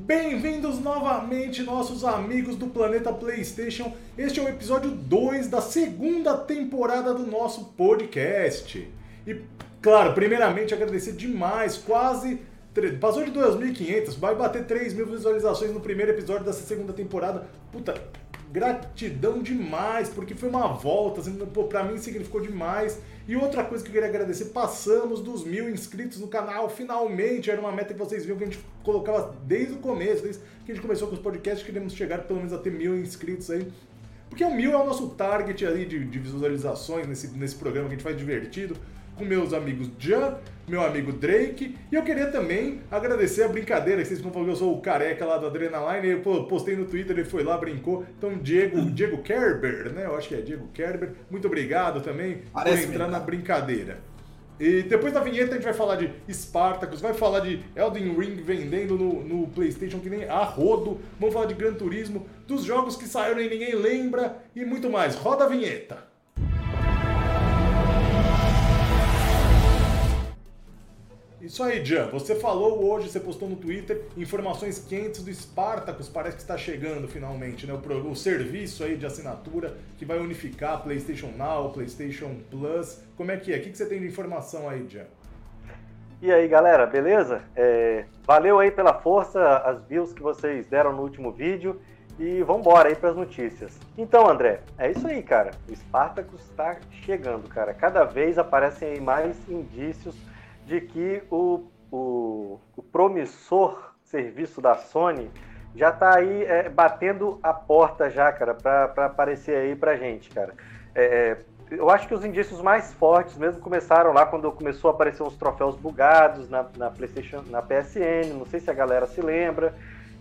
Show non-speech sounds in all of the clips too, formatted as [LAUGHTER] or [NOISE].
Bem-vindos novamente, nossos amigos do Planeta PlayStation. Este é o episódio 2 da segunda temporada do nosso podcast. E, claro, primeiramente agradecer demais, quase. Passou de 2.500, vai bater 3 mil visualizações no primeiro episódio dessa segunda temporada. Puta, gratidão demais, porque foi uma volta, assim, pô, pra mim significou demais. E outra coisa que eu queria agradecer, passamos dos mil inscritos no canal, finalmente, era uma meta que vocês viram que a gente colocava desde o começo, desde que a gente começou com os podcasts, queríamos chegar pelo menos a ter mil inscritos aí. Porque o mil é o nosso target ali de, de visualizações nesse, nesse programa que a gente faz divertido com meus amigos Jan, meu amigo Drake. E eu queria também agradecer a brincadeira, vocês vão falar que eu sou o careca lá do Adrenaline, eu postei no Twitter, ele foi lá, brincou. Então, Diego, [LAUGHS] Diego Kerber, né? Eu acho que é Diego Kerber. Muito obrigado também Parece por entrar mesmo. na brincadeira. E depois da vinheta a gente vai falar de Spartacus, vai falar de Elden Ring vendendo no, no, PlayStation que nem a rodo, vamos falar de Gran Turismo, dos jogos que saíram e ninguém lembra e muito mais. Roda a vinheta! Isso aí, Jan. Você falou hoje, você postou no Twitter informações quentes do Spartacus, parece que está chegando finalmente, né? O, o serviço aí de assinatura que vai unificar PlayStation Now, PlayStation Plus. Como é que é? O que, que você tem de informação aí, Jan? E aí, galera, beleza? É, valeu aí pela força, as views que vocês deram no último vídeo e vamos embora aí para as notícias. Então, André, é isso aí, cara. O Spartacus está chegando, cara. Cada vez aparecem aí mais indícios de que o, o, o promissor serviço da Sony já está aí é, batendo a porta já, cara, para aparecer aí para gente, cara. É, é, eu acho que os indícios mais fortes mesmo começaram lá quando começou a aparecer uns troféus bugados na, na PlayStation, na PSN. Não sei se a galera se lembra.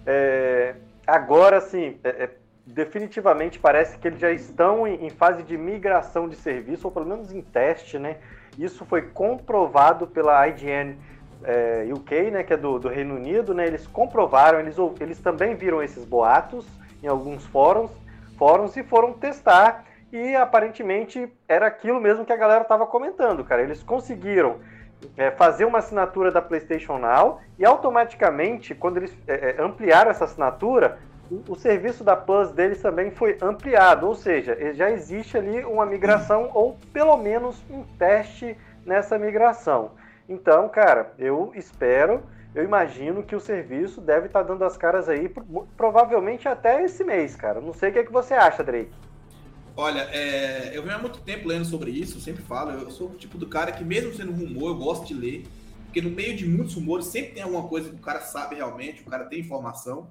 É, agora, sim, é, é, definitivamente parece que eles já estão em, em fase de migração de serviço, ou pelo menos em teste, né? Isso foi comprovado pela IGN é, UK, né, que é do, do, Reino Unido, né, eles comprovaram, eles, eles também viram esses boatos em alguns fóruns, fóruns e foram testar e aparentemente era aquilo mesmo que a galera estava comentando, cara. Eles conseguiram é, fazer uma assinatura da PlayStation Now e automaticamente, quando eles é ampliaram essa assinatura, o, serviço da Plus deles também foi ampliado, ou seja, já existe ali uma migração ou pelo menos um teste nessa migração. Então, cara, eu espero, eu imagino que o serviço deve estar dando as caras aí, provavelmente até esse mês, cara. Não sei o que, é que você acha, Drake. Olha, é, eu venho há muito tempo lendo sobre isso, sempre falo, eu sou o tipo do cara que, mesmo sendo rumor, eu gosto de ler, porque no meio de muitos rumores sempre tem alguma coisa que o cara sabe realmente, o cara tem informação.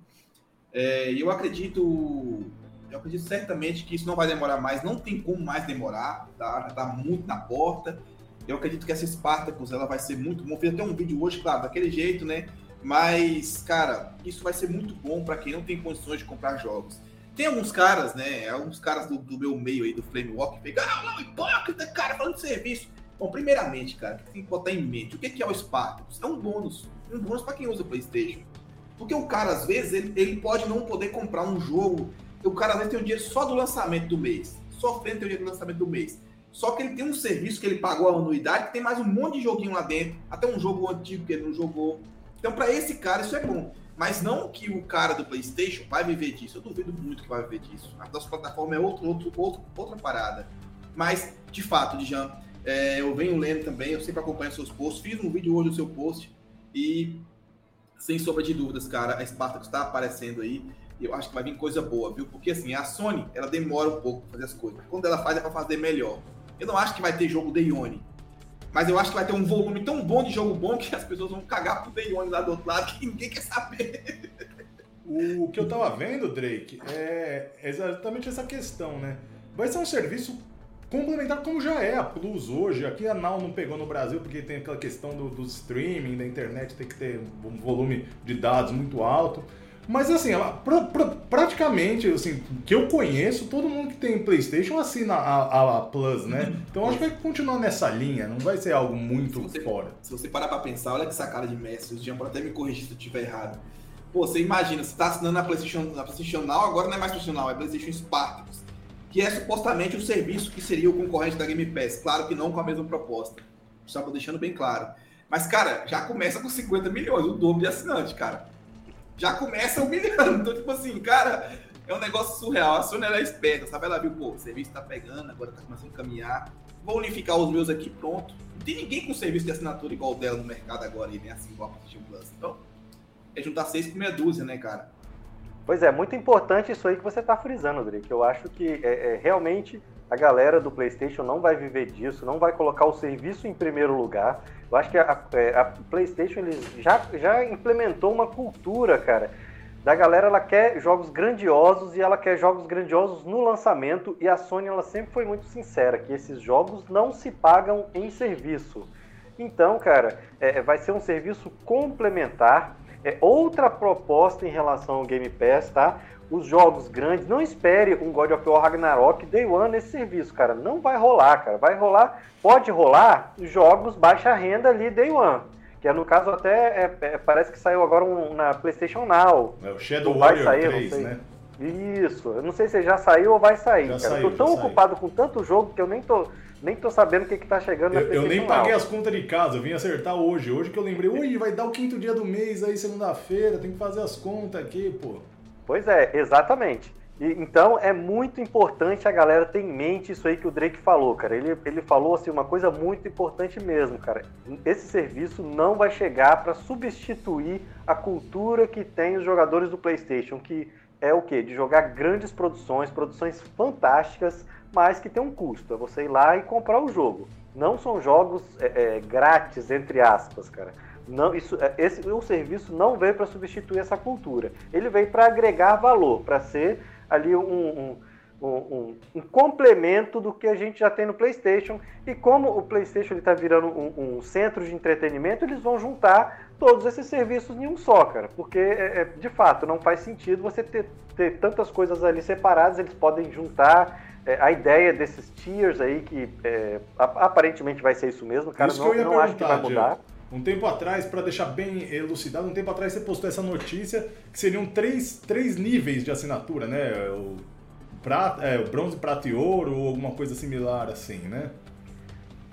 É, eu acredito, eu acredito certamente que isso não vai demorar mais, não tem como mais demorar, tá? já está muito na porta. Eu acredito que essa Spartacus ela vai ser muito bom. Fiz até um vídeo hoje, claro, daquele jeito, né? Mas, cara, isso vai ser muito bom para quem não tem condições de comprar jogos. Tem alguns caras, né? Alguns caras do, do meu meio aí, do Flame Walk, que ah, não, hipócrita, cara, falando de serviço. Bom, primeiramente, cara, tem que botar em mente o que é o Spartacus? É um bônus. Um bônus para quem usa PlayStation. Porque o cara, às vezes, ele, ele pode não poder comprar um jogo. O cara, às vezes, tem o dinheiro só do lançamento do mês. Sofrendo tem o dinheiro do lançamento do mês. Só que ele tem um serviço que ele pagou a anuidade, que tem mais um monte de joguinho lá dentro. Até um jogo antigo que ele não jogou. Então, para esse cara, isso é bom. Mas não que o cara do PlayStation vai viver disso. Eu duvido muito que vai viver disso. A nossa plataforma é outro, outro, outro, outra parada. Mas, de fato, Dijan, é, eu venho lendo também, eu sempre acompanho seus posts. Fiz um vídeo hoje no seu post e sem sombra de dúvidas, cara, a Spartacus está aparecendo aí. Eu acho que vai vir coisa boa, viu? Porque assim, a Sony, ela demora um pouco pra fazer as coisas. Quando ela faz, é pra fazer melhor. Eu não acho que vai ter jogo Day One. Mas eu acho que vai ter um volume tão bom de jogo bom que as pessoas vão cagar pro Day lá do outro lado que ninguém quer saber. O que eu tava vendo, Drake, é exatamente essa questão, né? Vai ser um serviço complementar como já é a Plus hoje. Aqui a Now não pegou no Brasil porque tem aquela questão do, do streaming, da internet, tem que ter um volume de dados muito alto. Mas assim, ela, pra, pra, praticamente, assim, que eu conheço, todo mundo que tem Playstation assina a, a, Plus, né? Então acho que vai continuar nessa linha, não vai ser algo muito se você, fora. Se você parar pra pensar, olha que sacada de mestre, o Jean pode até me corrigir se eu estiver errado. Pô, você imagina, você tá assinando a PlayStation, a PlayStation Now, agora não é mais PlayStation Now, é PlayStation Spartacus que é supostamente o serviço que seria o concorrente da Game Pass. Claro que não com a mesma proposta. Só deixando bem claro. Mas, cara, já começa com 50 milhões, o dobro de assinante, cara. já começa humilhando. [LAUGHS] Então, tipo assim, cara, é um negócio surreal. A Sony ela é esperta, sabe? Ela viu, pô, o serviço tá pegando, agora tá começando a caminhar. Vou unificar os meus aqui, pronto. Não tem ninguém com serviço de assinatura igual dela no mercado agora, e nem assim igual a PlayStation Plus. Então, é juntar seis com meia dúzia, né, cara? Pois é, muito importante isso aí que você está frisando, Drake. Eu acho que é, é, realmente a galera do PlayStation não vai viver disso, não vai colocar o serviço em primeiro lugar. Eu acho que a, é, a PlayStation eles já, já implementou uma cultura, cara, da galera ela quer jogos grandiosos e ela quer jogos grandiosos no lançamento e a Sony ela sempre foi muito sincera que esses jogos não se pagam em serviço. Então, cara, é, vai ser um serviço complementar é outra proposta em relação ao Game Pass, tá? Os jogos grandes, não espere um God of War Ragnarok Day One nesse serviço, cara. Não vai rolar, cara. Vai rolar, pode rolar jogos baixa renda ali Day One. Que é, no caso até é, é, parece que saiu agora um, na PlayStation Now. É o Shadow vai Warrior sair, 3, né? Isso. Eu não sei se já saiu ou vai sair, já cara. Saiu, tô tão ocupado saiu. com tanto jogo que eu nem tô nem tô sabendo o que, que tá chegando na eu, eu nem paguei as contas de casa, eu vim acertar hoje. Hoje que eu lembrei, ui, vai dar o quinto dia do mês aí, segunda-feira, tem que fazer as contas aqui, pô. Pois é, exatamente. E, então é muito importante a galera ter em mente isso aí que o Drake falou, cara. Ele, ele falou assim uma coisa muito importante mesmo, cara. Esse serviço não vai chegar para substituir a cultura que tem os jogadores do PlayStation, que é o quê? De jogar grandes produções, produções fantásticas mas que tem um custo. É você ir lá e comprar o jogo. Não são jogos é, é, grátis, entre aspas, cara. Não, isso, é, esse, o serviço não veio para substituir essa cultura. Ele veio para agregar valor, para ser ali um, um, um, um, complemento do que a gente já tem no PlayStation. E como o PlayStation está virando um, centro de entretenimento, eles vão juntar todos esses serviços em um só, cara. Porque, é, é, de fato, não faz sentido você ter, ter tantas coisas ali separadas. Eles podem juntar é, a ideia desses tiers aí, que é, aparentemente vai ser isso mesmo, cara, isso não, não acho que vai mudar. Um tempo atrás, para deixar bem elucidado, um tempo atrás você postou essa notícia que seriam três, três níveis de assinatura, né? O, prata, é, o bronze, prata e ouro, ou alguma coisa similar assim, né?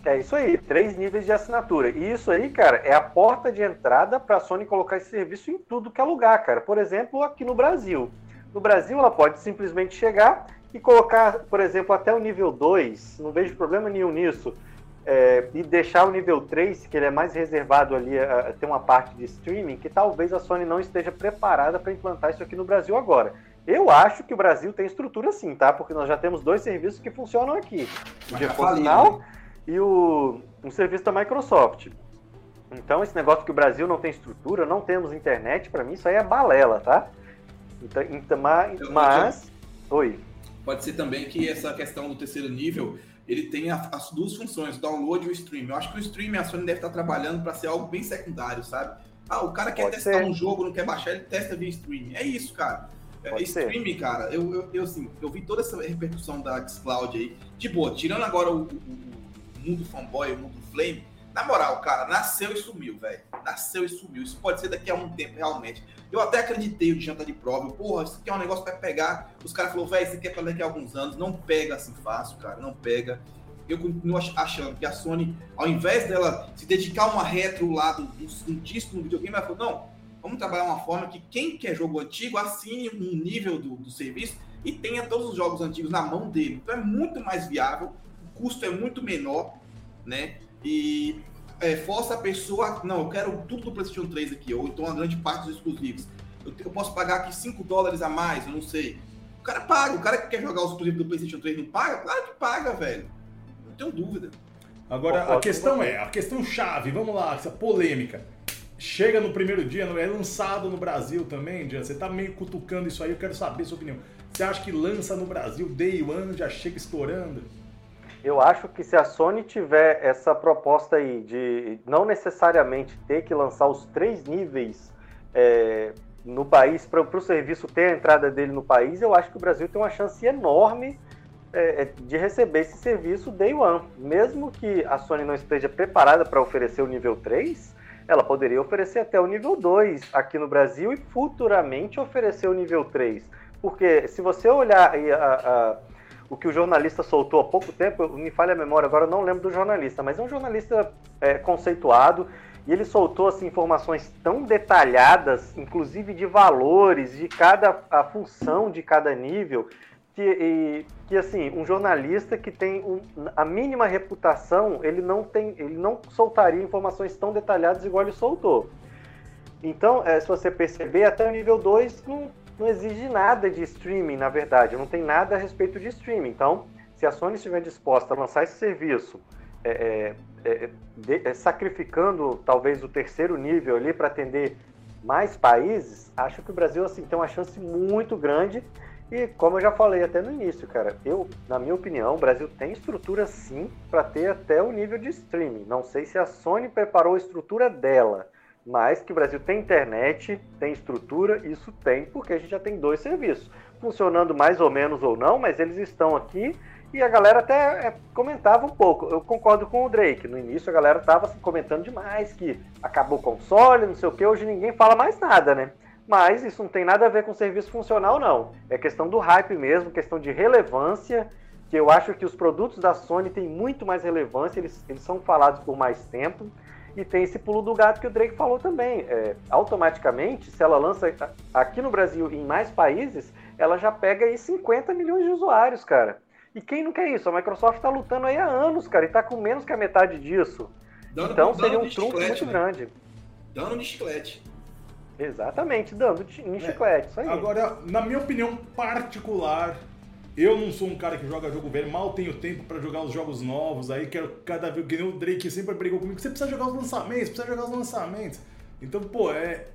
É isso aí, três níveis de assinatura. E isso aí, cara, é a porta de entrada para a Sony colocar esse serviço em tudo que é lugar, cara. Por exemplo, aqui no Brasil. No Brasil, ela pode simplesmente chegar e colocar, por exemplo, até o nível 2, não vejo problema nenhum nisso, é, e deixar o nível 3, que ele é mais reservado ali, a, a ter uma parte de streaming, que talvez a Sony não esteja preparada para implantar isso aqui no Brasil agora. Eu acho que o Brasil tem estrutura sim, tá? Porque nós já temos dois serviços que funcionam aqui. O GeForce Now né? e o, um serviço da Microsoft. Então, esse negócio que o Brasil não tem estrutura, não temos internet, para mim isso aí é balela, tá? Então, então mas... mas... Oi. Pode ser também que essa questão do terceiro nível ele tem as duas funções, o download e o stream. Eu acho que o stream a Sony deve estar trabalhando para ser algo bem secundário, sabe? Ah, o cara quer Pode testar ser. um jogo, não quer baixar, ele testa via stream. É isso, cara. É, stream, cara, eu, eu, eu, assim, eu vi toda essa repercussão da Xcloud aí. De boa, tirando agora o, o, o mundo fanboy, o mundo flame, na moral, cara, nasceu e sumiu, velho. Nasceu e sumiu. Isso pode ser daqui a um tempo, realmente. Eu até acreditei o de janta de prova. Porra, isso aqui é um negócio pra pegar. Os caras falaram, velho, isso aqui é pra daqui a alguns anos. Não pega assim fácil, cara. Não pega. Eu continuo achando que a Sony, ao invés dela se dedicar a uma retro lá do, um disco no videogame, ela falou, não, vamos trabalhar uma forma que quem quer jogo antigo assine um nível do, do serviço e tenha todos os jogos antigos na mão dele. Então é muito mais viável, o custo é muito menor, né? E é, força a pessoa. Não, eu quero tudo do PlayStation 3 aqui, ou então uma grande parte dos exclusivos. Eu, eu posso pagar aqui 5 dólares a mais, eu não sei. O cara paga, o cara que quer jogar os exclusivos do PlayStation 3 não paga? Claro que paga, velho. Não tenho dúvida. Agora, a questão é, a questão chave, vamos lá, essa polêmica. Chega no primeiro dia, não é lançado no Brasil também, Dian? Você tá meio cutucando isso aí, eu quero saber a sua opinião. Você acha que lança no Brasil, Day One, já chega estourando? Eu acho que se a Sony tiver essa proposta aí de não necessariamente ter que lançar os três níveis é, no país, para o serviço ter a entrada dele no país, eu acho que o Brasil tem uma chance enorme é, é, de receber esse serviço day one. Mesmo que a Sony não esteja preparada para oferecer o nível 3, ela poderia oferecer até o nível 2 aqui no Brasil e futuramente oferecer o nível 3. Porque se você olhar a, a o que o jornalista soltou há pouco tempo, me falha a memória agora, eu não lembro do jornalista, mas é um jornalista é, conceituado E ele soltou assim, informações tão detalhadas, inclusive de valores, de cada a função de cada nível, que, e, que assim, um jornalista que tem um, a mínima reputação, ele não tem, ele não soltaria informações tão detalhadas igual ele soltou. Então, é, se você perceber, até o nível 2 não, não exige nada de streaming, na verdade, não tem nada a respeito de streaming. Então, se a Sony estiver disposta a lançar esse serviço, é, é, é de, é, sacrificando talvez o terceiro nível ali para atender mais países, acho que o Brasil assim tem uma chance muito grande. E como eu já falei até no início, cara, eu, na minha opinião, o Brasil tem estrutura sim para ter até o nível de streaming. Não sei se a Sony preparou a estrutura dela mas que o Brasil tem internet, tem estrutura, isso tem, porque a gente já tem dois serviços. Funcionando mais ou menos ou não, mas eles estão aqui e a galera até é, comentava um pouco. Eu concordo com o Drake. No início a galera estava assim, comentando demais que acabou o console, não sei o que. Hoje ninguém fala mais nada, né? Mas isso não tem nada a ver com serviço funcional, não. É questão do hype mesmo, questão de relevância. Que eu acho que os produtos da Sony têm muito mais relevância, eles, eles são falados por mais tempo. E tem esse pulo do gato que o Drake falou também. É, automaticamente, se ela lança aqui no Brasil e em mais países, ela já pega aí 50 milhões de usuários, cara. E quem não quer isso? A Microsoft está lutando aí há anos, cara, e está com menos que a metade disso. Dando, então seria um trunfo muito né? grande. Dando de chiclete. Exatamente, dando em é, chiclete, isso aí. Agora, na minha opinião particular, eu não sou um cara que joga jogo velho, mal tenho tempo para jogar os jogos novos, aí quero cada vez, que nem o Drake sempre brigou comigo, você precisa jogar os lançamentos, precisa jogar os lançamentos. Então, pô, é.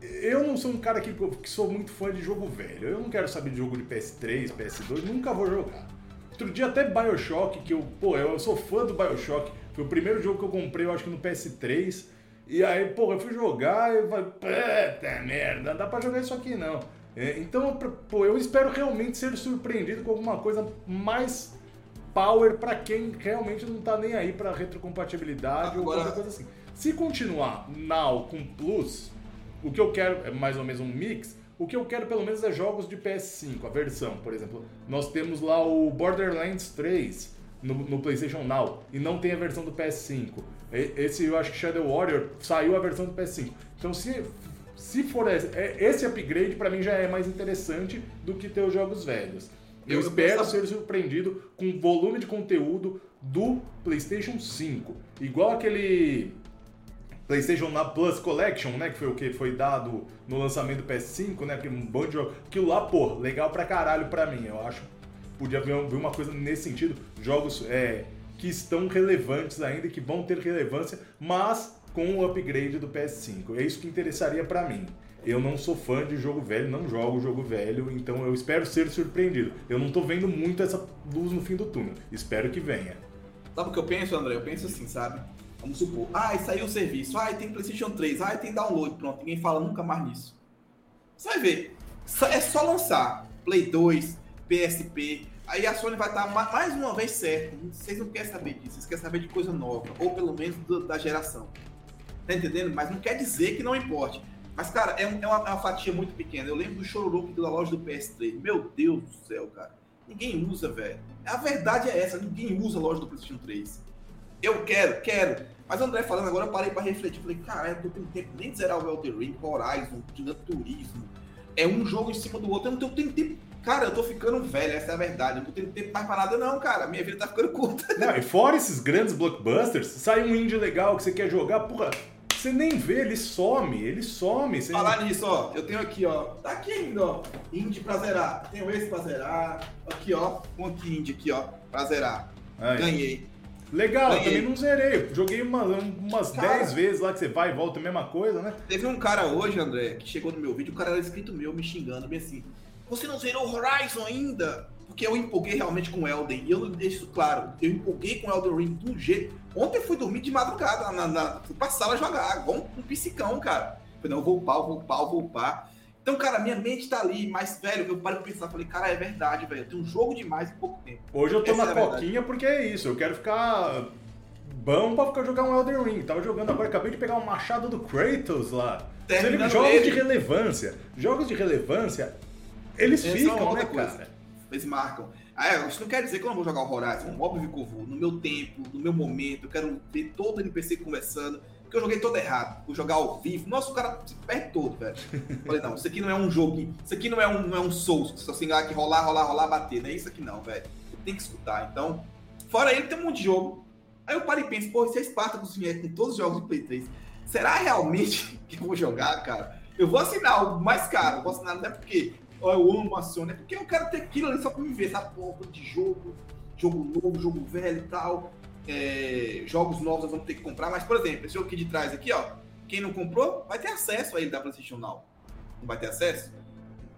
Eu não sou um cara que, que sou muito fã de jogo velho. Eu não quero saber de jogo de PS3, PS2, nunca vou jogar. Outro dia até Bioshock, que eu, pô, eu sou fã do Bioshock. Foi o primeiro jogo que eu comprei, eu acho que no PS3. E aí, pô, eu fui jogar e falei, puta merda, não dá pra jogar isso aqui não. É, então, pô, eu espero realmente ser surpreendido com alguma coisa mais power para quem realmente não tá nem aí para retrocompatibilidade Agora... ou qualquer coisa assim. Se continuar Now com Plus, o que eu quero é mais ou menos um mix. O que eu quero pelo menos é jogos de PS5, a versão, por exemplo. Nós temos lá o Borderlands 3 no, no PlayStation Now e não tem a versão do PS5. Esse eu acho que Shadow Warrior saiu a versão do PS5. Então se se for é, esse upgrade, para mim já é mais interessante do que ter os jogos velhos. Eu, eu espero ser surpreendido com o volume de conteúdo do PlayStation 5. Igual aquele PlayStation na Plus Collection, né? Que foi o que foi dado no lançamento do PS5, né? Um bando de jogos. Aquilo lá, pô, legal pra caralho pra mim. Eu acho podia ver uma coisa nesse sentido. Jogos é, que estão relevantes ainda, que vão ter relevância, mas com o upgrade do PS5. É isso que interessaria para mim. Eu não sou fã de jogo velho, não jogo jogo velho, então eu espero ser surpreendido. Eu não tô vendo muito essa luz no fim do túnel. Espero que venha. Sabe o que eu penso, André? Eu penso assim, sabe? Vamos supor, ah, saiu o serviço, ah, tem PlayStation 3, ah, tem download, pronto, ninguém fala nunca mais nisso. Você vai ver, é só lançar Play 2, PSP, aí a Sony vai estar mais uma vez certa. Vocês não querem saber disso, vocês querem saber de coisa nova, ou pelo menos da geração. Tá entendendo? Mas não quer dizer que não importe. Mas, cara, é, é, uma, é uma, fatia muito pequena. Eu lembro do Chororô da loja do PS3. Meu Deus do céu, cara. Ninguém usa, velho. A verdade é essa. Ninguém usa a loja do PlayStation 3. Eu quero, quero. Mas André falando agora, eu parei pra refletir. Falei, cara, eu não tenho tempo nem de zerar o Elden Ring, Horizon, Gran Turismo. É um jogo em cima do outro. Eu não tenho tempo Cara, eu tô ficando velho, essa é a verdade. Eu não tenho tempo mais pra nada, não, cara. Minha vida tá ficando curta. Não, e fora esses grandes blockbusters, sai um indie legal que você quer jogar, porra, você nem vê, ele some, ele some. Você Falar nisso, ó, eu tenho aqui, ó, tá aqui ainda, ó, indie pra zerar. Tenho esse pra zerar, aqui, ó, um aqui indie aqui, ó, pra zerar. Aí. Ganhei. Legal, Ganhei. eu também não zerei. Joguei uma, umas 10 vezes lá que você vai e volta, a mesma coisa, né? Teve um cara hoje, André, que chegou no meu vídeo, o cara era inscrito meu, me xingando, bem assim. Você não zerou Horizon ainda? Porque eu empolguei realmente com Elden. E eu deixo isso claro. Eu empolguei com Elden Ring de um jeito. Ontem eu fui dormir de madrugada. Na, na, fui pra sala jogar. Igual um, um piscicão, cara. Falei, não, eu vou upar, eu vou upar, eu vou upar. Então, cara, minha mente tá ali, mas, velho, eu parei pra pensar, falei, cara, é verdade, velho. Tem um jogo demais em pouco tempo. Hoje eu tô Essa na é coquinha porque é isso. Eu quero ficar bom pra ficar jogar um Elden Ring. Tava jogando agora, acabei de pegar um machado do Kratos lá. Jogos ele. de relevância. Jogos de relevância, eles Essa ficam, é né, coisa. cara? Eles marcam. Ah, isso não quer dizer que eu não vou jogar o Horizon. Óbvio que eu vou. No meu tempo, no meu momento, eu quero ver todo NPC conversando. Porque eu joguei todo errado. Vou jogar ao vivo. Nossa, o cara se perde todo, velho. [LAUGHS] Falei, não, isso aqui não é um jogo. Isso aqui não é um, não é um Souls. Só assim, que rolar, rolar, rolar, bater. Não é isso aqui não, velho. Tem que escutar. Então, fora ele, tem um monte de jogo. Aí eu paro e penso, pô, se a Spartacus vier com todos os jogos do Play 3, será realmente [LAUGHS] que eu vou jogar, cara? Eu vou assinar o mais caro. Eu vou assinar não é porque ó, eu amo a Sony, é porque eu quero ter aquilo ali só pra me ver, essa porra de jogo, jogo novo, jogo velho e tal é, jogos novos nós vamos ter que comprar, mas, por exemplo, esse jogo aqui de trás aqui, ó, quem não comprou vai ter acesso a ele da PlayStation Now. Não vai ter acesso?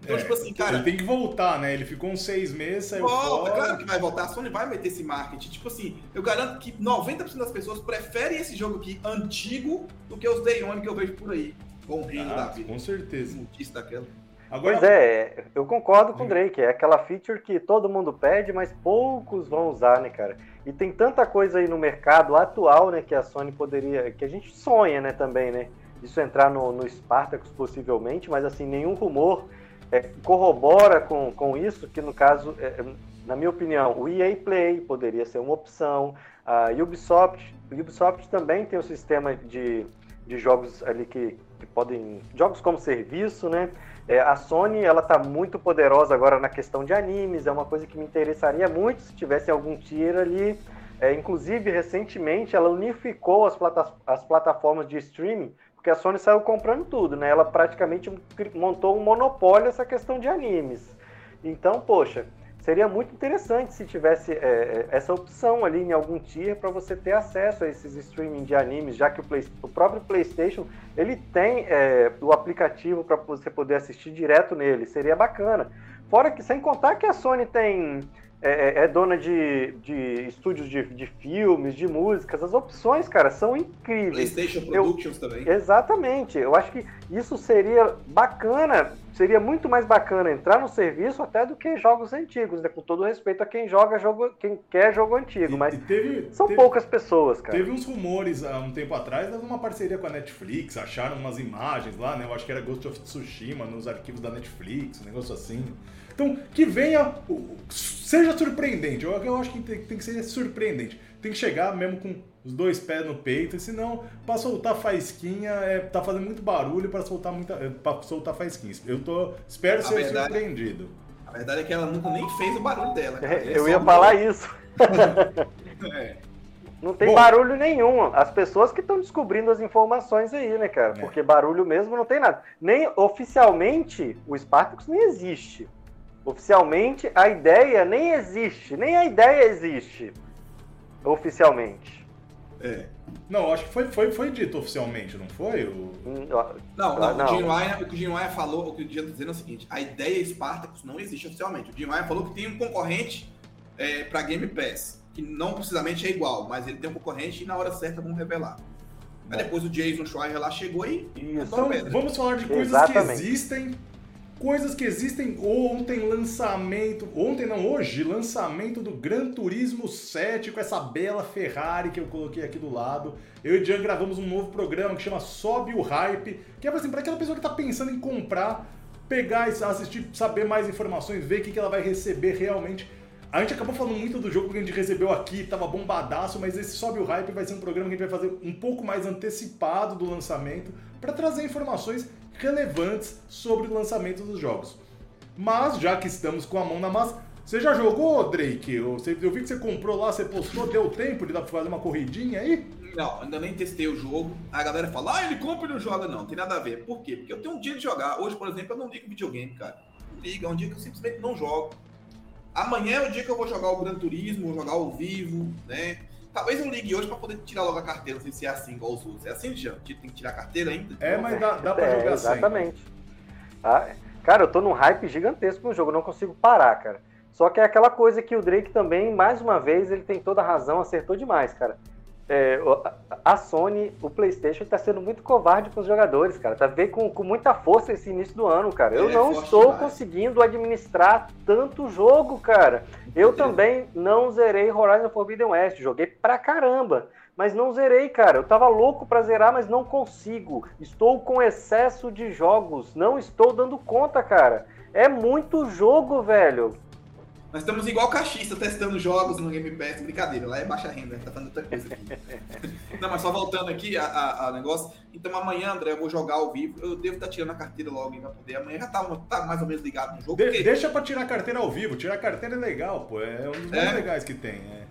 Então, é, tipo assim, cara. Ele tem que voltar, né? Ele ficou uns seis meses, saiu Volta, claro que vai voltar. A Sony vai meter esse marketing. Tipo assim, eu garanto que 90% das pessoas preferem esse jogo aqui antigo do que os Day One que eu vejo por aí. Com o reino ah, da vida. Com certeza. Notícia daquela. Agora... Pois é, eu concordo com o Drake. É aquela feature que todo mundo pede, mas poucos vão usar, né, cara? E tem tanta coisa aí no mercado atual, né, que a Sony poderia, que a gente sonha, né, também, né, isso entrar no, no Spartacus possivelmente, mas assim, nenhum rumor é, corrobora com, com isso, que no caso, é, é na minha opinião, o EA Play poderia ser uma opção, a Ubisoft, Ubisoft também tem um sistema de, de jogos ali que, que podem, jogos como serviço, né, é, a Sony ela está muito poderosa agora na questão de animes, é uma coisa que me interessaria muito se tivesse algum tier ali. É, inclusive, recentemente, ela unificou as, plata as plataformas de streaming, porque a Sony saiu comprando tudo, né? Ela praticamente montou um monopólio essa questão de animes. Então, poxa, seria muito interessante se tivesse é, é essa opção ali em algum tier para você ter acesso a esses streaming de animes, já que o, Play, o próprio PlayStation ele tem é, o aplicativo para você poder assistir direto nele, seria bacana. Fora que, sem contar que a Sony tem é, é, é dona de, de estúdios de, de, filmes, de músicas. As opções, cara, são incríveis. PlayStation Productions eu, também. Exatamente. Eu acho que isso seria bacana, seria muito mais bacana entrar no serviço até do que jogos antigos, né? Com todo respeito a quem joga jogo, quem quer jogo antigo. E, mas e teve, são teve, poucas pessoas, cara. Teve uns rumores há um tempo atrás de uma parceria com a Netflix, acharam umas imagens lá, né? Eu acho que era Ghost of Tsushima nos arquivos da Netflix, um negócio assim. Então, que venha, seja surpreendente. Eu, eu acho que tem, tem, que ser surpreendente. Tem que chegar mesmo com os dois pés no peito, senão, para soltar faísquinha, é, tá fazendo muito barulho para soltar muita, é, para soltar faísquinha. Eu tô, espero a ser verdade, surpreendido. A verdade é que ela nunca nem fez o barulho dela. É, eu ia falar isso. [LAUGHS] é. Não tem Bom, barulho nenhum. As pessoas que estão descobrindo as informações aí, né, cara? É. Porque barulho mesmo não tem nada. Nem oficialmente o Spartacus nem existe. Oficialmente, a ideia nem existe, nem a ideia existe oficialmente. É. Não, acho que foi, foi, foi dito oficialmente, não foi? O... Não, não, não. O, Jim Ryan, o que o Jim Ryan falou, o que o Jim está dizendo é o seguinte: a ideia Spartacus não existe oficialmente. O Jim Ryan falou que tem um concorrente é, para Game Pass, que não precisamente é igual, mas ele tem um concorrente e na hora certa vão revelar. Aí depois o Jason Schreier lá chegou e. Então, vamos falar de coisas Exatamente. que existem Coisas que existem ontem, lançamento. Ontem não, hoje, lançamento do Gran Turismo 7 com essa bela Ferrari que eu coloquei aqui do lado. Eu e o Jean gravamos um novo programa que chama Sobe o Hype, que é assim, para aquela pessoa que está pensando em comprar, pegar e assistir, saber mais informações, ver o que, que ela vai receber realmente. A gente acabou falando muito do jogo que a gente recebeu aqui, tava bombadaço, mas esse Sobe o Hype vai ser um programa que a gente vai fazer um pouco mais antecipado do lançamento para trazer informações relevantes sobre o lançamento dos jogos. Mas, já que estamos com a mão na massa, você já jogou, Drake? Eu, eu vi que você comprou lá, você postou, deu tempo de dar pra fazer uma corridinha aí? Não, ainda nem testei o jogo. A galera fala, ah, ele compra e não joga. Não, tem nada a ver. Por quê? Porque eu tenho um dia de jogar. Hoje, por exemplo, eu não ligo videogame, cara. Não liga, é um dia que eu simplesmente não jogo. Amanhã é o dia que eu vou jogar o Gran Turismo, vou jogar ao vivo, né? Talvez eu ligue hoje pra poder tirar logo a carteira. Não sei se é assim igual os outros. É assim, Jean? Tem que tirar a carteira ainda? É, mas dá, dá pra é, jogar Exatamente. Ah, cara, eu tô num hype gigantesco no jogo. não consigo parar, cara. Só que é aquela coisa que o Drake também, mais uma vez, ele tem toda a razão, acertou demais, cara é, a Sony, o PlayStation está sendo muito covarde com os jogadores, cara. Tá vendo com, com muita força esse início do ano, cara. Eu é, não estou demais. conseguindo administrar tanto jogo, cara. Eu também não zerei Horizon Forbidden West, joguei pra caramba, mas não zerei, cara. Eu tava louco para zerar, mas não consigo. Estou com excesso de jogos, não estou dando conta, cara. É muito jogo, velho. Nós estamos igual cachista testando jogos no Game Pass. Brincadeira, lá é baixa renda, tá fazendo outra coisa aqui. [LAUGHS] Não, mas só voltando aqui a, a, a, negócio. Então amanhã, André, eu vou jogar ao vivo. Eu devo estar tá tirando a carteira logo pra poder. Amanhã já tá, tá mais ou menos ligado no jogo. De, porque... Deixa pra tirar a carteira ao vivo. Tirar a carteira é legal, pô. É um dos mais é? legais que tem. É.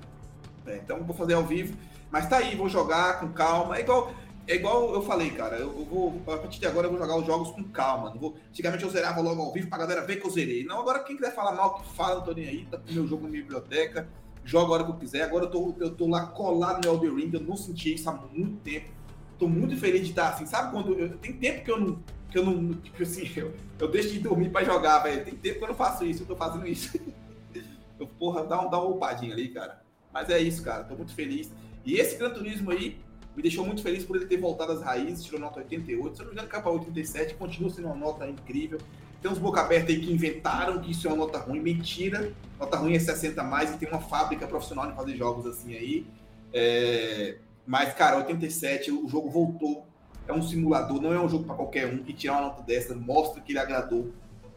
É, então vou fazer ao vivo. Mas tá aí, vou jogar com calma. É igual. É igual eu falei, cara. Eu, vou. A partir de agora eu vou jogar os jogos com calma. Não vou, antigamente eu zerava logo ao vivo pra galera ver que eu zerei. Não, agora quem quiser falar mal, que fala, não tô nem aí. Tá com meu jogo na minha biblioteca. Jogo a hora que eu quiser. Agora eu tô, eu tô lá colado no Elden Ring. Eu não senti isso há muito tempo. Tô muito feliz de estar assim. Sabe quando. Eu, tem tempo que eu não. Que eu não. Tipo assim, [LAUGHS] eu, eu deixo de dormir pra jogar, velho. Tem tempo que eu não faço isso. Eu tô fazendo isso. [LAUGHS] eu, porra, dá, um, dá uma roupadinha ali, cara. Mas é isso, cara. Tô muito feliz. E esse Gran Turismo aí me deixou muito feliz por ele ter voltado às raízes, tirou nota 88, se não me engano, capa 87, continua sendo uma nota incrível. Tem uns boca aberta aí que inventaram que isso é uma nota ruim, mentira. Nota ruim é 60 mais e tem uma fábrica profissional em fazer jogos assim aí. É... Mas, cara, 87, o jogo voltou. É um simulador, não é um jogo para qualquer um. E tirar uma nota dessa mostra que ele agradou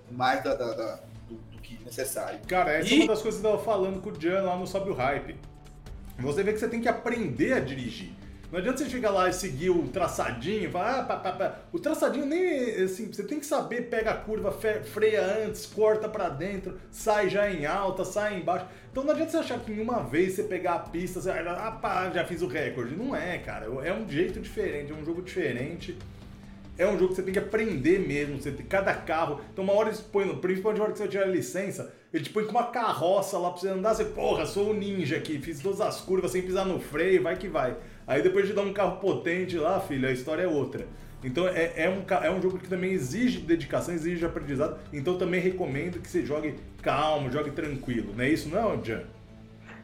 mais da, da, da do, do, que necessário. Cara, essa e... é uma das coisas que eu tava falando com o Jan lá no Sobe o Hype. Você vê que você tem que aprender a dirigir. Não adianta você chegar lá e seguir o traçadinho, falar, ah, pá, pá, pá. o traçadinho nem assim, você tem que saber, pega a curva, freia antes, corta para dentro, sai já em alta, sai embaixo. Então não adianta você achar que em uma vez você pegar a pista, você, ah, pá, já fiz o recorde. Não é, cara. É um jeito diferente, é um jogo diferente. É um jogo que você tem que aprender mesmo. Você tem, cada carro. Então, uma hora eles põem, principalmente na hora que você tirar a licença, ele te põe com uma carroça lá pra você andar. Você, porra, sou o ninja aqui, fiz todas as curvas sem pisar no freio, vai que vai. Aí depois de dar um carro potente lá, filho, a história é outra. Então é, é, um, é um jogo que também exige dedicação, exige aprendizado. Então também recomendo que você jogue calmo, jogue tranquilo. Não é isso não, Jan?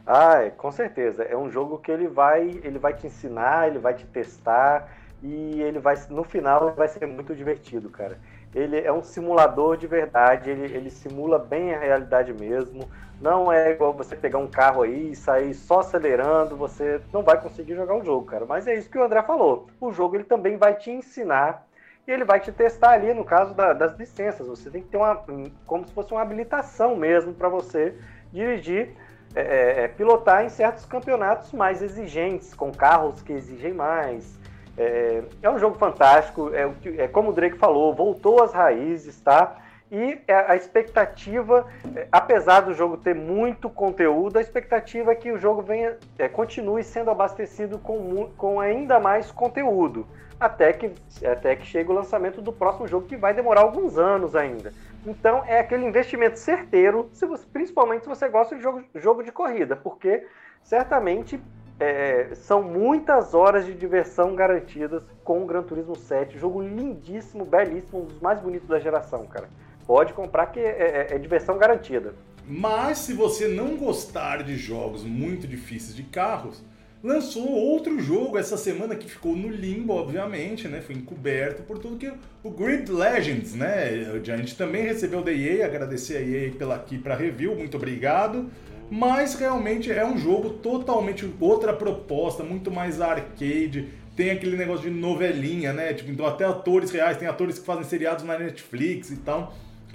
Ah, é, com certeza. É um jogo que ele vai, ele vai te ensinar, ele vai te testar e ele vai, no final, vai ser muito divertido, cara. Ele é um simulador de verdade, ele, ele simula bem a realidade mesmo. Não é igual você pegar um carro aí e sair só acelerando, você não vai conseguir jogar o jogo, cara. Mas é isso que o André falou. O jogo ele também vai te ensinar e ele vai te testar ali no caso da, das licenças. Você tem que ter uma como se fosse uma habilitação mesmo para você dirigir, é, é, é, pilotar em certos campeonatos mais exigentes, com carros que exigem mais. É, é um jogo fantástico, é, é como o Drake falou, voltou às raízes, tá? E é, a expectativa, é, apesar do jogo ter muito conteúdo, a expectativa é que o jogo venha, é, continue sendo abastecido com, com ainda mais conteúdo, até que, até que chegue o lançamento do próximo jogo, que vai demorar alguns anos ainda. Então é aquele investimento certeiro, se você, principalmente se você gosta de jogo, jogo de corrida, porque certamente é, são muitas horas de diversão garantidas com o Gran Turismo 7. Jogo lindíssimo, belíssimo, um dos mais bonitos da geração, cara. Pode comprar que é, é, é diversão garantida. Mas se você não gostar de jogos muito difíceis de carros, lançou outro jogo essa semana que ficou no limbo, obviamente, né? Foi encoberto por tudo que o Grid Legends, né? A gente também recebeu da EA, agradecer a EA pela aqui para review, muito obrigado. Mas realmente é um jogo totalmente outra proposta, muito mais arcade. Tem aquele negócio de novelinha, né? Tipo, então até atores reais, tem atores que fazem seriados na Netflix e tal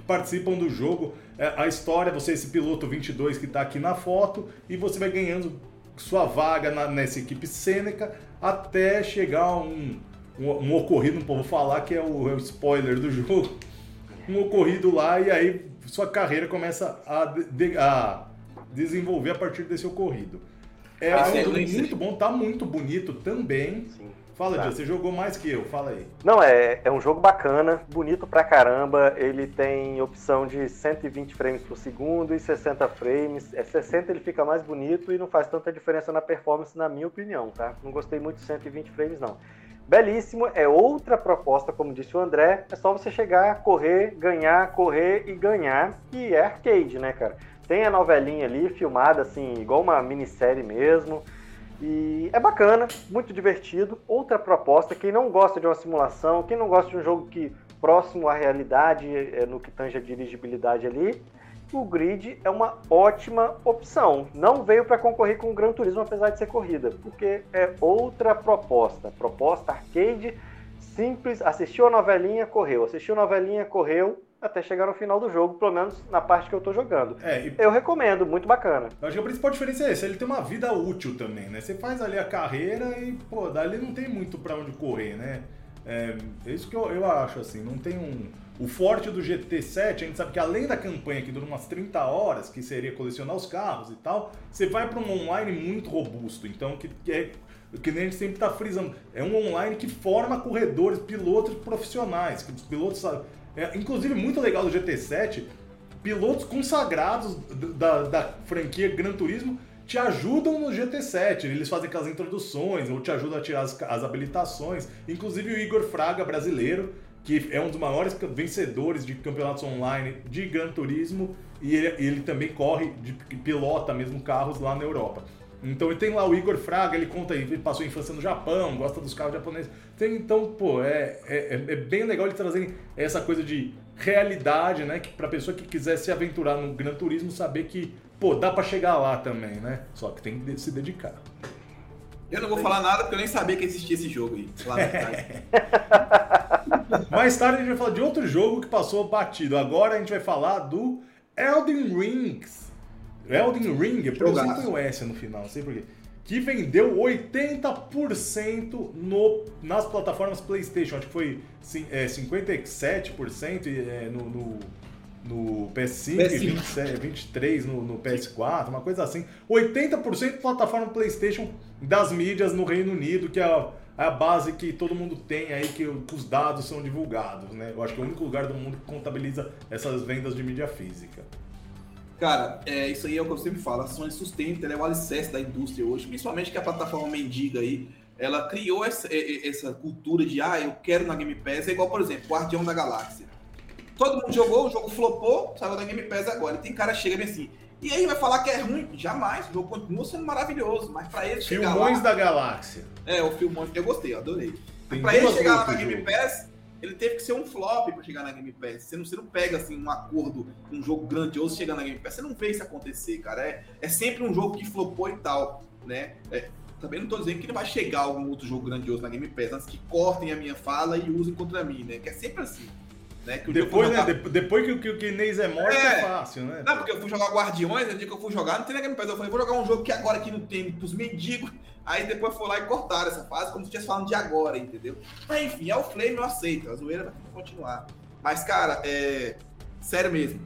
participam do jogo. É, a história, você esse piloto 22 que está aqui na foto e você vai ganhando sua vaga na, nessa equipe Sêneca até chegar um, um, um, ocorrido, não vou falar que é o, é o spoiler do [LAUGHS] jogo, um ocorrido lá e aí sua carreira começa a, de, a desenvolver a partir desse ocorrido. É ah, jogo muito bom, tá muito bonito também. Sim. Fala, tá. você jogou mais que eu, fala aí. Não, é, é um jogo bacana, bonito pra caramba. Ele tem opção de 120 frames por segundo e 60 frames. É 60 ele fica mais bonito e não faz tanta diferença na performance, na minha opinião, tá? Não gostei muito de 120 frames, não. Belíssimo, é outra proposta, como disse o André. É só você chegar, correr, ganhar, correr e ganhar. E é arcade, né, cara? Tem a novelinha ali, filmada assim, igual uma minissérie mesmo. E é bacana, muito divertido. Outra proposta, quem não gosta de uma simulação, quem não gosta de um jogo que próximo à realidade é, no que tange a dirigibilidade ali, o Grid é uma ótima opção. Não veio para concorrer com o Gran Turismo, apesar de ser corrida, porque é outra proposta. Proposta arcade simples, assistiu a novelinha, correu, assistiu a novelinha, correu, até chegar no final do jogo, pelo menos na parte que eu tô jogando. É, e... Eu recomendo, muito bacana. Eu acho que a principal diferença é essa, ele tem uma vida útil também, né? Você faz ali a carreira e, pô, dali não tem muito para onde correr, né? É, é isso que eu, eu acho, assim, não tem um... O forte do GT7, a gente sabe que além da campanha que dura umas 30 horas, que seria colecionar os carros e tal, você vai para um online muito robusto, então que, que é que nem a gente sempre está frisando, é um online que forma corredores, pilotos profissionais, que os pilotos é, inclusive, muito legal do GT7, pilotos consagrados da, da franquia Gran Turismo te ajudam no GT7. Eles fazem aquelas introduções, ou te ajudam a tirar as, as habilitações. Inclusive o Igor Fraga, brasileiro, que é um dos maiores vencedores de campeonatos online de Gran Turismo, e ele, ele também corre, de, pilota mesmo carros lá na Europa. Então ele tem lá o Igor Fraga, ele conta aí, ele passou a infância no Japão, gosta dos carros japoneses. Tem, então, pô, é, é, é, bem legal eles trazerem essa coisa de realidade, né? Que pra pessoa que quiser se aventurar no Gran Turismo, saber que, pô, dá para chegar lá também, né? Só que tem que se dedicar. Eu não vou falar nada porque eu nem sabia que existia esse jogo aí. Lá [LAUGHS] Mais tarde a gente vai falar de outro jogo que passou batido. Agora a gente vai falar do Elden Rings. Elden Ring, por exemplo, tem o S no final, não sei porquê. Que vendeu 80% no, nas plataformas PlayStation. Acho que foi é, 57% é, no, no, no PS5, PS5. 27, 23% no, no PS4, uma coisa assim. 80% plataforma PlayStation das mídias no Reino Unido, que é a, a base que todo mundo tem aí, que, que os dados são divulgados. Né? Eu acho que é o único lugar do mundo que contabiliza essas vendas de mídia física. Cara, é, isso aí é o que eu sempre falo. A Sony sustenta, ela é o alicerce da indústria hoje, principalmente que a plataforma mendiga aí, ela criou essa, essa cultura de, ah, eu quero na Game Pass. É igual, por exemplo, Guardião da Galáxia. Todo mundo jogou, o jogo flopou, saiu da Game Pass agora. E tem cara que chega bem assim, e aí vai falar que é ruim? Jamais, o jogo continua sendo maravilhoso, mas pra ele chegar Filmões lá... da Galáxia. É, o Filmões, eu gostei, eu adorei. Tem pra ele chegar lá na Game Pass, ele teve que ser um flop para chegar na Game Pass. Você não, você não pega assim um acordo, um jogo grandioso chegando na Game Pass. Você não vê isso acontecer, cara. É, é sempre um jogo que flopou e tal, né? É, também não tô dizendo que não vai chegar algum outro jogo grandioso na Game Pass antes que cortem a minha fala e usem contra mim, né? Que é sempre assim. Né? Que depois, né? Depois que, que o Inês é morto é... é, fácil, né? Não, porque eu fui jogar Guardiões, no dia que eu fui jogar, não tem na Game Pass. Eu falei, vou jogar um jogo que agora aqui não tem pros mendigos. Aí depois foi lá e cortaram essa fase, como se estivesse falando de agora, entendeu? Mas enfim, é o Flame, eu aceito. A zoeira vai continuar. Mas, cara, é. Sério mesmo.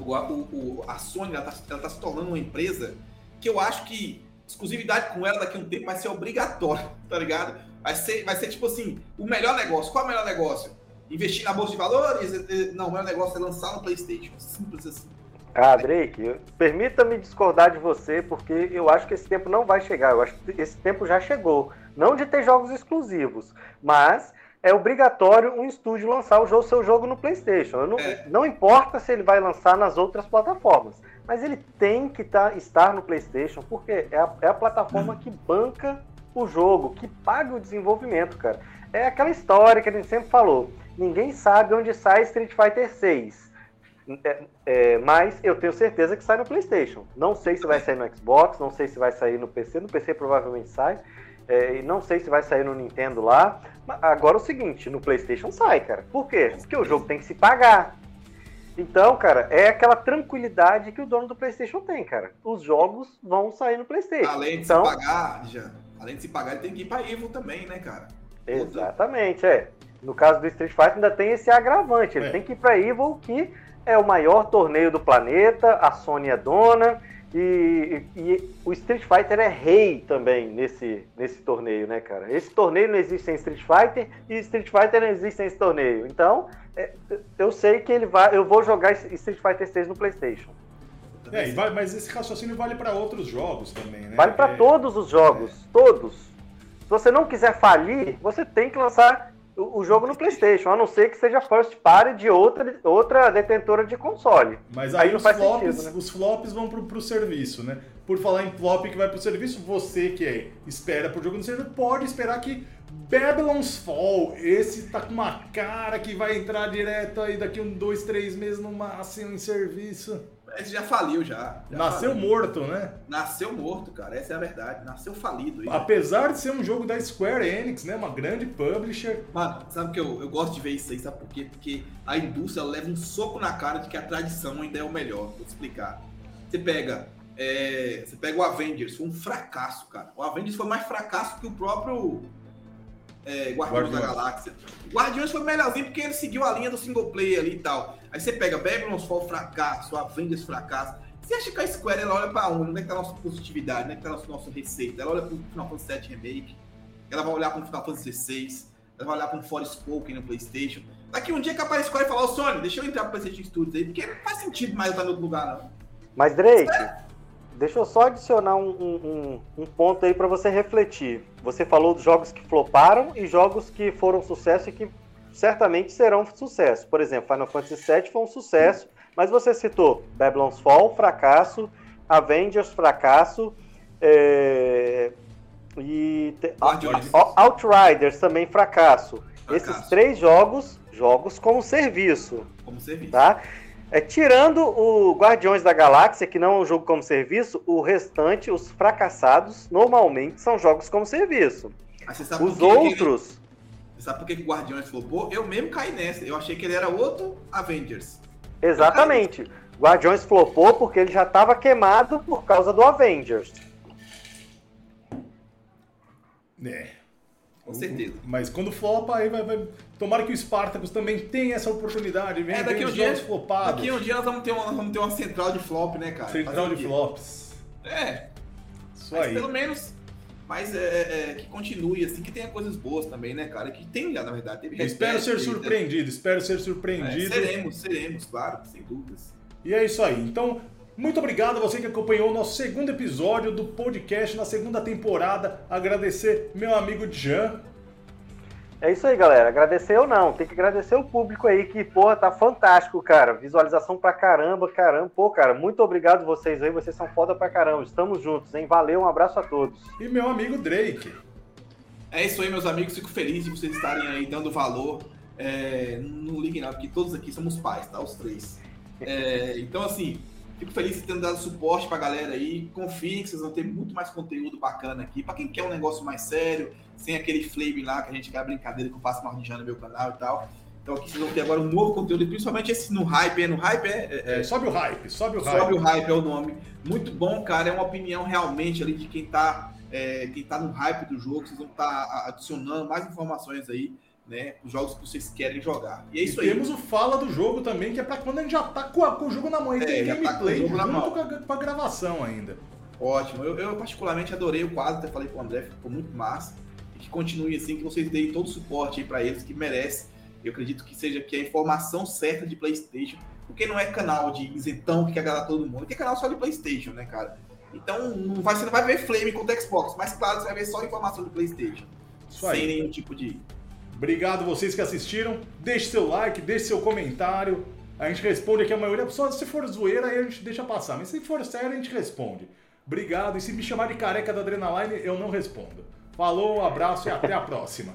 O, o, a Sony, ela tá, ela tá se tornando uma empresa que eu acho que exclusividade com ela daqui a um tempo vai ser obrigatório, [LAUGHS] tá ligado? Vai ser, vai ser tipo assim, o melhor negócio. Qual é o melhor negócio? Investir na bolsa de valores? Não, o melhor negócio é lançar no PlayStation. Simples assim. Ah, Drake, permita-me discordar de você, porque eu acho que esse tempo não vai chegar. Eu acho que esse tempo já chegou. Não de ter jogos exclusivos, mas é obrigatório um estúdio lançar o jogo, seu jogo no PlayStation. Não, é. não, importa se ele vai lançar nas outras plataformas, mas ele tem que tá, estar no PlayStation, porque é a, é a plataforma que banca o jogo, que paga o desenvolvimento, cara. É aquela história que a gente sempre falou. Ninguém sabe onde sai Street Fighter 6 é, é, mas eu tenho certeza que sai no PlayStation. Não sei se vai sair no Xbox, não sei se vai sair no PC. No PC provavelmente sai. É, e não sei se vai sair no Nintendo lá. Agora o seguinte, no PlayStation sai, cara. Por quê? Porque o jogo tem que se pagar. Então, cara, é aquela tranquilidade que o dono do PlayStation tem, cara. Os jogos vão sair no PlayStation. Além de então, se pagar, já, além de se pagar, ele tem que ir para Evo também, né, cara? Exatamente, é. No caso do Street Fighter ainda tem esse agravante. Ele é. tem que ir para Evil, que é o maior torneio do planeta, a Sony é dona e, e, o Street Fighter é rei também nesse, nesse torneio, né, cara? Esse torneio não existe sem Street Fighter e Street Fighter não existe sem esse torneio. Então, é, eu sei que ele vai, eu vou jogar Street Fighter 6 no PlayStation. É, vai, mas esse raciocínio vale para outros jogos também, né? Vale para é... todos os jogos, todos. Se você não quiser falir, você tem que lançar o jogo no PlayStation, a não ser que seja first party de outra, outra detentora de console. Mas aí, aí os, flops, sentido, né? os flops vão pro, pro serviço, né? Por falar em flop que vai pro serviço, você que é, espera pro jogo no serviço, pode esperar que Babylon's Fall, esse tá com uma cara que vai entrar direto aí daqui um, dois, três meses no máximo em serviço. Esse já faliu já. já Nasceu faliu. morto, né? Nasceu morto, cara. Essa é a verdade. Nasceu falido. Apesar de ser um jogo da Square Enix, né? Uma grande publisher. Mano, sabe que eu, eu gosto de ver isso aí, sabe por quê? Porque a indústria leva um soco na cara de que a tradição ainda é o melhor. Vou te explicar. Você pega. é, você pega o Avengers, foi um fracasso, cara. O Avengers foi mais fracasso que o próprio é, Guardiões da Guardiões. Galáxia. O Guardiões foi melhorzinho porque ele seguiu a linha do single player ali e tal. Aí você pega Babylon's Fall, fracasso, Avengers, fracasso. Você acha que a Square ela olha pra onde? Onde é que tá a nossa positividade? Onde é que tá a nossa, nossa receita? Ela olha pro Final Fantasy VII Remake, ela vai olhar pro Final Fantasy XVI, ela vai olhar pro Forspoken no Playstation. Daqui um dia que aparece a Square e falar, ô Sony, deixa eu entrar pro Playstation Studios aí, porque não faz sentido mais eu estar em outro lugar, não. Mas, Drake, deixa eu só adicionar um, um- um- um ponto aí pra você refletir. Você falou dos jogos que floparam e jogos que foram sucesso e que certamente serão sucesso. Por exemplo, Final Fantasy VII foi um sucesso, mas você citou Babylon's Fall, fracasso, Avengers, fracasso, é, e te- Guardiões. Out- Outriders também fracasso. Fracasso. Esses três jogos, jogos como serviço Como serviço. tá? É, tirando o Guardiões da Galáxia, que não é um jogo como serviço, o restante, os fracassados, normalmente são jogos como serviço. Os outros, sabe por que o Guardiões flopou? Eu mesmo caí nessa. Eu achei que ele era outro Avengers. exatamente. Guardiões flopou porque ele já estava queimado por causa do Avengers. É. Com certeza. Mas quando flopa, aí vai, vai- Tomara que o Spartacus também tenha essa oportunidade. Vem, É, daqui um dia- flopados. Daqui um dia nós vamos ter uma, nós vamos ter uma central de flop, né, cara? Central Fazer o de flops. É, Isso mas aí. pelo menos. Mas é, é, que continue, assim, que tenha coisas boas também, né, cara? Que tenha, na verdade. Teve espero ser né? surpreendido, espero ser É, surpreendido. seremos, seremos, claro, sem dúvidas. E é isso aí. Então, muito obrigado a você que acompanhou o nosso segundo episódio do podcast na segunda temporada. Agradecer meu amigo Jean. É isso aí, galera. Agradecer eu não. Tem que agradecer o público aí, que, porra, tá fantástico, cara. Visualização pra caramba, caramba. Pô, cara, muito obrigado vocês aí. Vocês são foda pra caramba. Estamos juntos, hein? Valeu, um abraço a todos. E meu amigo Drake. É isso aí, meus amigos. Fico feliz de vocês estarem aí dando valor. É, não liguem não, porque todos aqui somos pais, tá? Os três. É, então, assim, fico feliz de ter dado suporte pra galera aí. Confiem que vocês vão ter muito mais conteúdo bacana aqui. Pra quem quer um negócio mais sério, sem aquele flame lá que a gente quer a brincadeira que eu faço mal no meu canal e tal. Então aqui vocês vão ter agora um novo conteúdo, principalmente esse no hype, é no hype é, é- É, sobe o hype, sobe o hype. Sobe o hype é o nome. Muito bom, cara. É uma opinião realmente ali de quem tá, é, quem tá no hype do jogo. Vocês vão estar adicionando mais informações aí, né? Os jogos que vocês querem jogar. E é isso e aí. temos o Fala do Jogo também, que é pra quando a gente já tá com, a- com o jogo na mão. E É, tem tá gameplay na junto mão. com a, com a gravação ainda. Ótimo. Eu, eu particularmente adorei o quadro, até falei com o André, ficou muito massa. E que continue assim, que vocês deem todo o suporte aí pra eles que merece. Eu acredito que seja que a informação certa de PlayStation, porque não é canal de isentão que quer agradar todo mundo, que é canal só de PlayStation, né, cara? Então não vai, você não vai ver Flame contra Xbox, mas claro, você vai ver só informação de PlayStation. Isso sem aí. nenhum tipo de. Obrigado vocês que assistiram. Deixe seu like, deixe seu comentário. A gente responde aqui a maioria. Só se for zoeira, aí a gente deixa passar. Mas se for sério, a gente responde. Obrigado. E se me chamar de careca da Adrenaline, eu não respondo. Falou, um abraço e até a próxima.